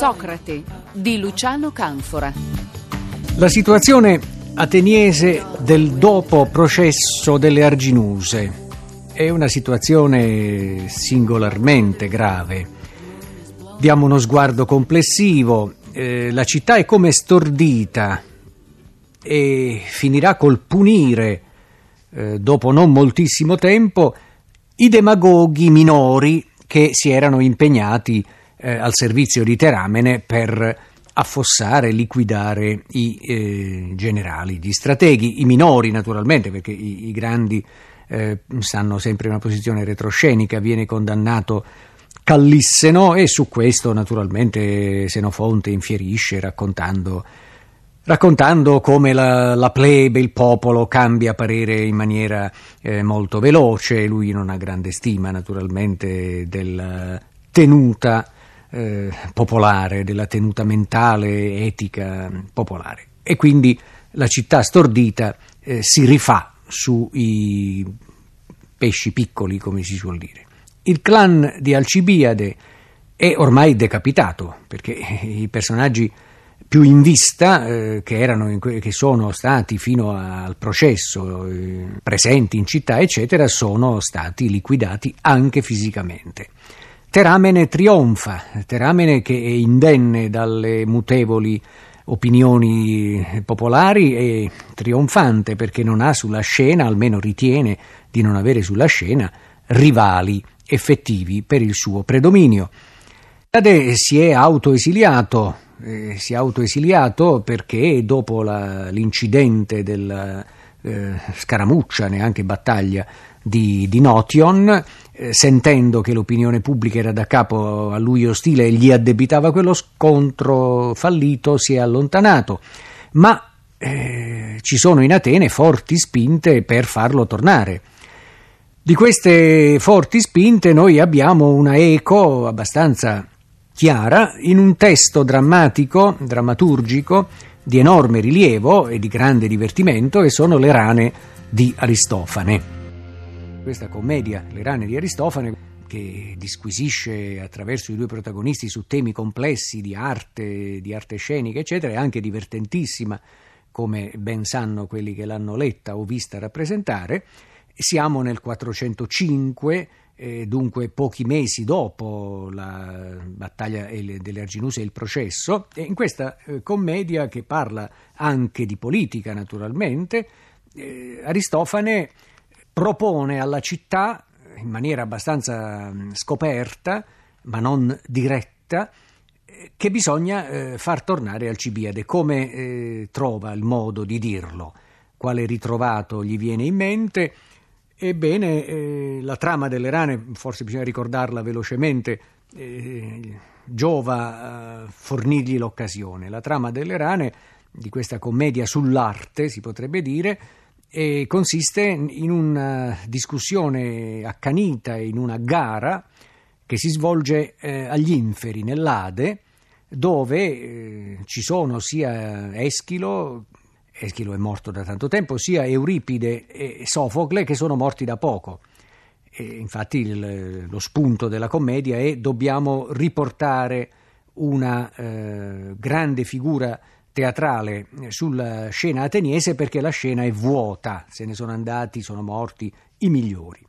Socrate di Luciano Canfora. La situazione ateniese del dopo processo delle Arginuse è una situazione singolarmente grave. Diamo uno sguardo complessivo, eh, la città è come stordita e finirà col punire, eh, dopo non moltissimo tempo, i demagoghi minori che si erano impegnati eh, al servizio di Teramene per affossare liquidare i eh, generali, gli strateghi, i minori naturalmente, perché i, i grandi eh, stanno sempre in una posizione retroscenica, viene condannato Callisseno e su questo naturalmente Senofonte infierisce raccontando, raccontando come la, la, plebe, il popolo cambia parere in maniera eh, molto veloce, lui non ha grande stima naturalmente della tenuta eh, popolare, della tenuta mentale, etica popolare. E quindi la città stordita eh, si rifà sui pesci piccoli, come si suol dire. Il clan di Alcibiade è ormai decapitato, perché i personaggi più in vista, eh, che, erano in, che, sono stati fino al processo eh, presenti in città, eccetera, sono stati liquidati anche fisicamente. Teramene trionfa, Teramene che è indenne dalle mutevoli opinioni popolari è trionfante perché non ha sulla scena, almeno ritiene di non avere sulla scena, rivali effettivi per il suo predominio. Ade si è autoesiliato, eh, si è autoesiliato perché dopo la, l'incidente della eh, scaramuccia, neanche battaglia di, di Notion, eh, sentendo che l'opinione pubblica era da capo a lui ostile e gli addebitava quello scontro fallito, si è allontanato. Ma eh, ci sono in Atene forti spinte per farlo tornare. Di queste forti spinte noi abbiamo una eco abbastanza chiara in un testo drammatico, drammaturgico, di enorme rilievo e di grande divertimento, che sono le rane di Aristofane. Questa commedia, Le rane di Aristofane, che disquisisce attraverso i due protagonisti su temi complessi di arte, di arte scenica, eccetera, è anche divertentissima, come ben sanno quelli che l'hanno letta o vista rappresentare. Siamo nel 405, eh, dunque pochi mesi dopo la battaglia delle Arginuse e il processo, e in questa eh, commedia che parla anche di politica naturalmente, eh, Aristofane propone alla città in maniera abbastanza scoperta, ma non diretta, eh, che bisogna eh, far tornare Alcibiade. Come eh, trova il modo di dirlo? Quale ritrovato gli viene in mente? Ebbene, eh, la trama delle rane, forse bisogna ricordarla velocemente, eh, giova a fornirgli l'occasione. La trama delle rane, di questa commedia sull'arte, si potrebbe dire, e consiste in una discussione accanita, in una gara che si svolge eh, agli inferi, nell'Ade, dove eh, ci sono sia Eschilo, Eschilo è morto da tanto tempo, sia Euripide e Sofocle che sono morti da poco. E infatti il, lo spunto della commedia è dobbiamo riportare una eh, grande figura teatrale sulla scena ateniese perché la scena è vuota, se ne sono andati, sono morti i migliori.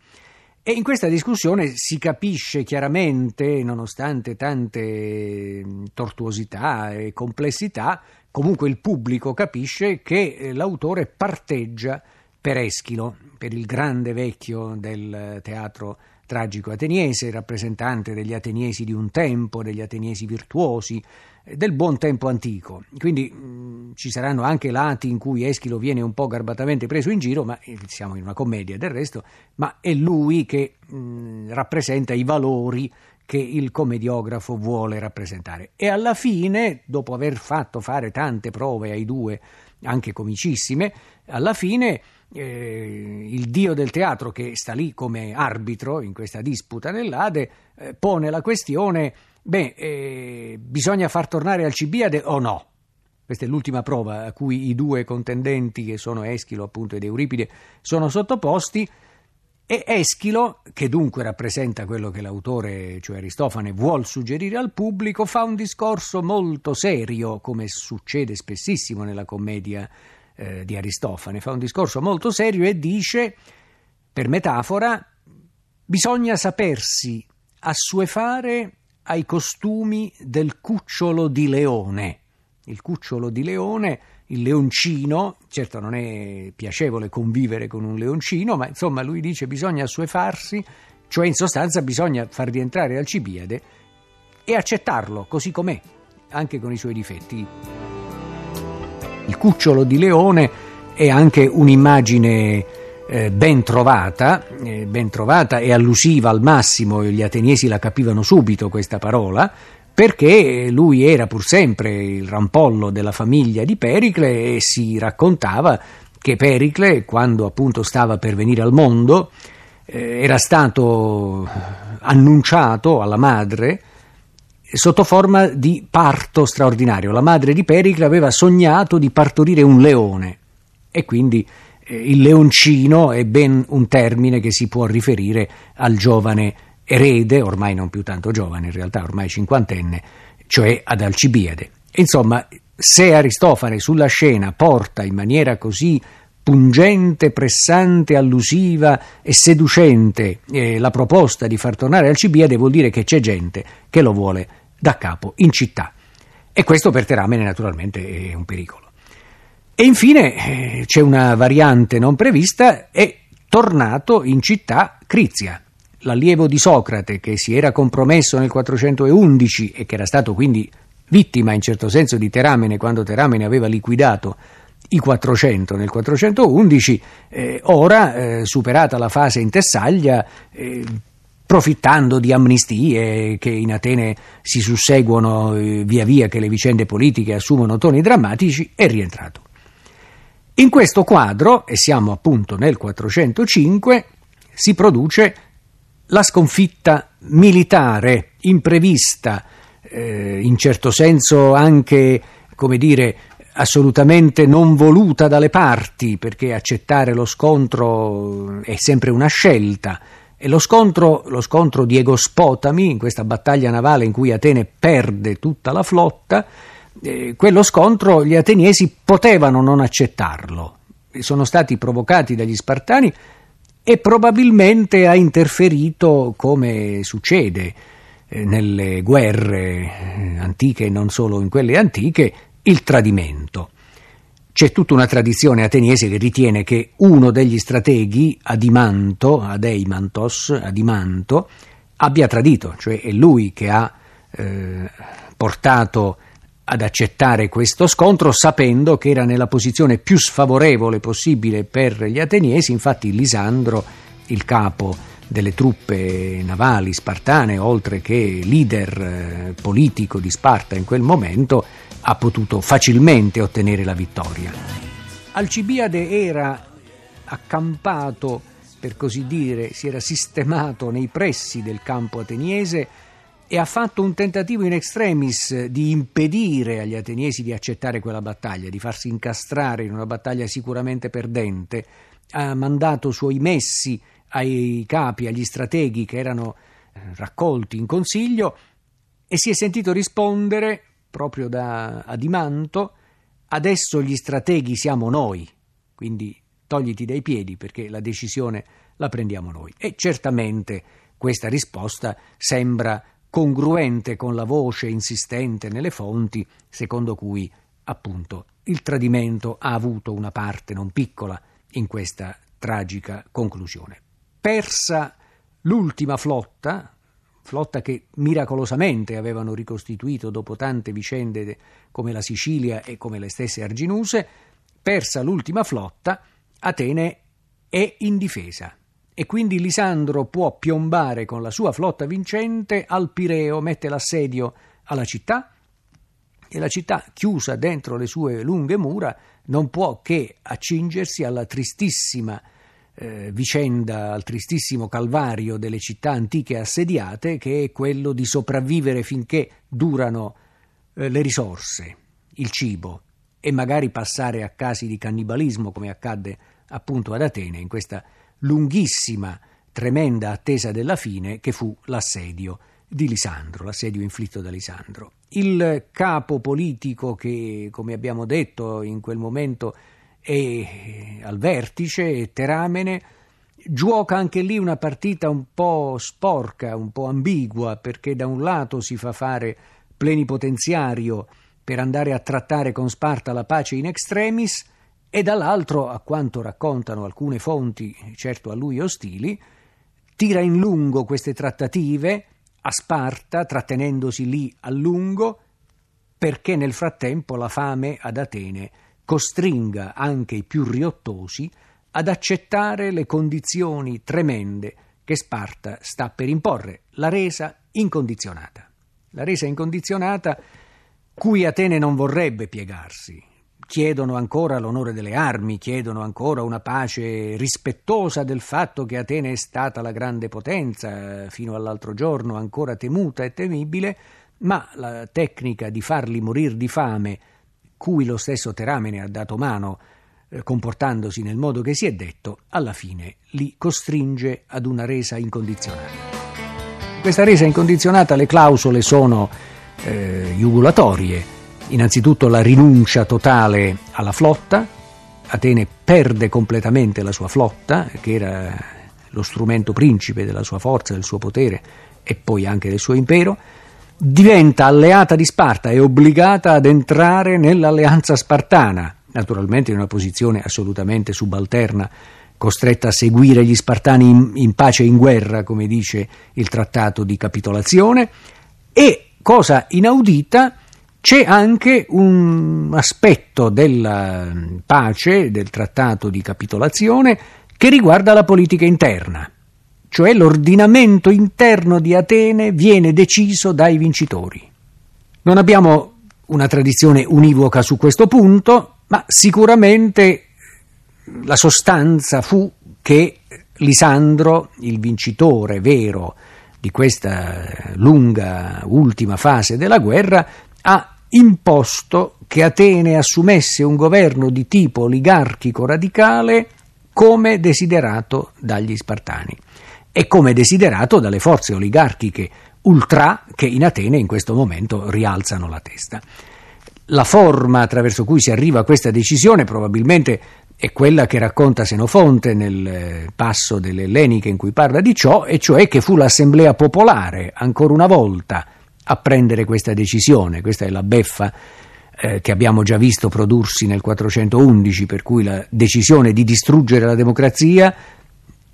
E in questa discussione si capisce chiaramente, nonostante tante tortuosità e complessità, comunque il pubblico capisce che eh, l'autore parteggia per Eschilo, per il grande vecchio del teatro tragico ateniese, rappresentante degli ateniesi di un tempo, degli ateniesi virtuosi, eh, del buon tempo antico. Quindi mh, mm, ci saranno anche lati in cui Eschilo viene un po' garbatamente preso in giro, ma eh, siamo in una commedia del resto, ma è lui che mh, mm, rappresenta i valori che il commediografo vuole rappresentare. E alla fine, dopo aver fatto fare tante prove ai due, anche comicissime, alla fine eh, il dio del teatro che sta lì come arbitro in questa disputa nell'Ade eh, pone la questione, beh, eh, bisogna far tornare Alcibiade o no? Questa è l'ultima prova a cui i due contendenti, che sono Eschilo appunto ed Euripide, sono sottoposti. E Eschilo, che dunque rappresenta quello che l'autore, cioè Aristofane, vuol suggerire al pubblico, fa un discorso molto serio, come succede spessissimo nella commedia eh, di Aristofane, fa un discorso molto serio e dice, per metafora, bisogna sapersi assuefare ai costumi del cucciolo di leone il cucciolo di leone, il leoncino, certo non è piacevole convivere con un leoncino, ma insomma lui dice bisogna assuefarsi, cioè in sostanza bisogna far rientrare Alcibiade e accettarlo così com'è, anche con i suoi difetti. Il cucciolo di leone è anche un'immagine eh, ben trovata, eh, ben trovata e allusiva al massimo, gli ateniesi la capivano subito questa parola, perché lui era pur sempre il rampollo della famiglia di Pericle e si raccontava che Pericle, quando appunto stava per venire al mondo, eh, era stato annunciato alla madre sotto forma di parto straordinario. La madre di Pericle aveva sognato di partorire un leone e quindi eh, il leoncino è ben un termine che si può riferire al giovane erede, ormai non più tanto giovane, in realtà ormai cinquantenne, cioè ad Alcibiade. Insomma, se Aristofane sulla scena porta in maniera così pungente, pressante, allusiva e seducente eh, la proposta di far tornare Alcibiade, vuol dire che c'è gente che lo vuole da capo in città. E questo per Teramene naturalmente è un pericolo. E infine eh, c'è una variante non prevista, è tornato in città Crizia l'allievo di Socrate che si era compromesso nel 411 e che era stato quindi vittima in certo senso di Teramene quando Teramene aveva liquidato i 400 nel 411, eh, ora, eh, superata la fase in Tessaglia, eh, profittando di amnistie che in Atene si susseguono eh, via via che le vicende politiche assumono toni drammatici, è rientrato. In questo quadro, e siamo appunto nel 405, si produce la sconfitta militare imprevista, eh, in certo senso anche, come dire, assolutamente non voluta dalle parti, perché accettare lo scontro è sempre una scelta. E lo scontro, lo scontro di Egospotami, in questa battaglia navale in cui Atene perde tutta la flotta, eh, quello scontro gli ateniesi potevano non accettarlo. Sono stati provocati dagli Spartani e probabilmente ha interferito, come succede eh, nelle guerre eh, antiche e non solo in quelle antiche, il tradimento. C'è tutta una tradizione ateniese che ritiene che uno degli strateghi, Adimanto, Adeimantos, Adimanto, abbia tradito, cioè è lui che ha eh, portato ad accettare questo scontro sapendo che era nella posizione più sfavorevole possibile per gli ateniesi, infatti Lisandro, il capo delle truppe navali spartane, oltre che leader eh, politico di Sparta in quel momento, ha potuto facilmente ottenere la vittoria. Alcibiade era accampato, per così dire, si era sistemato nei pressi del campo ateniese e ha fatto un tentativo in extremis di impedire agli ateniesi di accettare quella battaglia, di farsi incastrare in una battaglia sicuramente perdente, ha mandato suoi messi ai capi, agli strateghi che erano eh, raccolti in consiglio e si è sentito rispondere proprio da Adimanto adesso gli strateghi siamo noi, quindi togliti dai piedi perché la decisione la prendiamo noi. E certamente questa risposta sembra congruente con la voce insistente nelle fonti, secondo cui appunto il tradimento ha avuto una parte non piccola in questa tragica conclusione. Persa l'ultima flotta, flotta che miracolosamente avevano ricostituito dopo tante vicende come la Sicilia e come le stesse Arginuse, persa l'ultima flotta, Atene è indifesa e quindi Lisandro può piombare con la sua flotta vincente al Pireo, mette l'assedio alla città e la città, chiusa dentro le sue lunghe mura, non può che accingersi alla tristissima eh, vicenda, al tristissimo calvario delle città antiche assediate, che è quello di sopravvivere finché durano eh, le risorse, il cibo, e magari passare a casi di cannibalismo, come accadde appunto ad Atene, in questa lunghissima, tremenda attesa della fine che fu l'assedio di Lisandro, l'assedio inflitto da Lisandro. Il capo politico che, come abbiamo detto, in quel momento è al vertice, Teramene, gioca anche lì una partita un po' sporca, un po' ambigua, perché da un lato si fa fare plenipotenziario per andare a trattare con Sparta la pace in extremis, e dall'altro, a quanto raccontano alcune fonti, certo a lui ostili, tira in lungo queste trattative a Sparta, trattenendosi lì a lungo, perché nel frattempo la fame ad Atene costringa anche i più riottosi ad accettare le condizioni tremende che Sparta sta per imporre, la resa incondizionata. La resa incondizionata cui Atene non vorrebbe piegarsi, chiedono ancora l'onore delle armi, chiedono ancora una pace rispettosa del fatto che Atene è stata la grande potenza, fino all'altro giorno ancora temuta e temibile, ma la tecnica di farli morire di fame, cui lo stesso Teramene ha dato mano, eh, comportandosi nel modo che si è detto, alla fine li costringe ad una resa incondizionata. Questa resa incondizionata le clausole sono eh, jugulatorie, innanzitutto la rinuncia totale alla flotta, Atene perde completamente la sua flotta, che era lo strumento principe della sua forza, del suo potere e poi anche del suo impero, diventa alleata di Sparta e obbligata ad entrare nell'alleanza spartana, naturalmente in una posizione assolutamente subalterna, costretta a seguire gli Spartani in, in pace e in guerra, come dice il trattato di capitolazione, e, cosa inaudita, c'è anche un aspetto della pace, del trattato di capitolazione, che riguarda la politica interna, cioè l'ordinamento interno di Atene viene deciso dai vincitori. Non abbiamo una tradizione univoca su questo punto, ma sicuramente la sostanza fu che Lisandro, il vincitore vero di questa lunga ultima fase della guerra, ha imposto che Atene assumesse un governo di tipo oligarchico radicale come desiderato dagli Spartani e come desiderato dalle forze oligarchiche ultra che in Atene in questo momento rialzano la testa. La forma attraverso cui si arriva a questa decisione probabilmente è quella che racconta Senofonte nel eh, passo delle Elleniche in cui parla di ciò, e cioè che fu l'assemblea popolare, ancora una volta, a prendere questa decisione. Questa è la beffa eh, che abbiamo già visto prodursi nel 411, per cui la decisione di distruggere la democrazia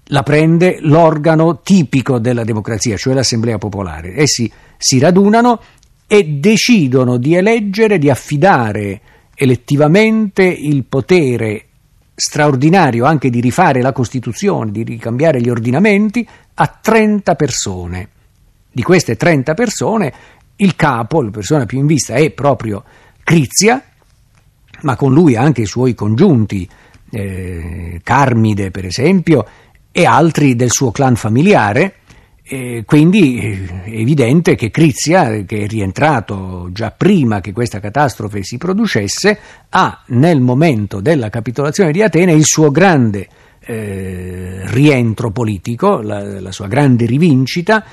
la prende l'organo tipico della democrazia, cioè l'Assemblea Popolare. Essi si radunano e decidono di eleggere, di affidare elettivamente il potere straordinario anche di rifare la Costituzione, di ricambiare gli ordinamenti a 30 persone. Di queste 30 persone, il capo, la persona più in vista, è proprio Crizia, ma con lui anche i suoi congiunti, eh, Carmide per esempio, e altri del suo clan familiare. E quindi è evidente che Crizia, che è rientrato già prima che questa catastrofe si producesse, ha nel momento della capitolazione di Atene il suo grande eh, rientro politico, la, la sua grande rivincita,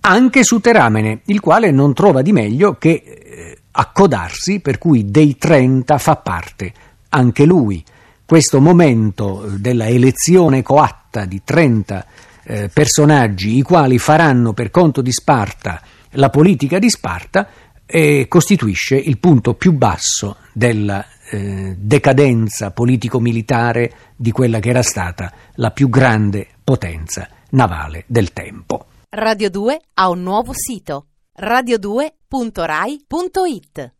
anche su Teramene, il quale non trova di meglio che eh, accodarsi, per cui dei 30 fa parte anche lui. Questo momento della elezione coatta di 30 eh, personaggi, i quali faranno per conto di Sparta la politica di Sparta, eh, costituisce il punto più basso della eh, decadenza politico-militare di quella che era stata la più grande potenza navale del tempo. Radio 2 ha un nuovo sito radio2.rai.it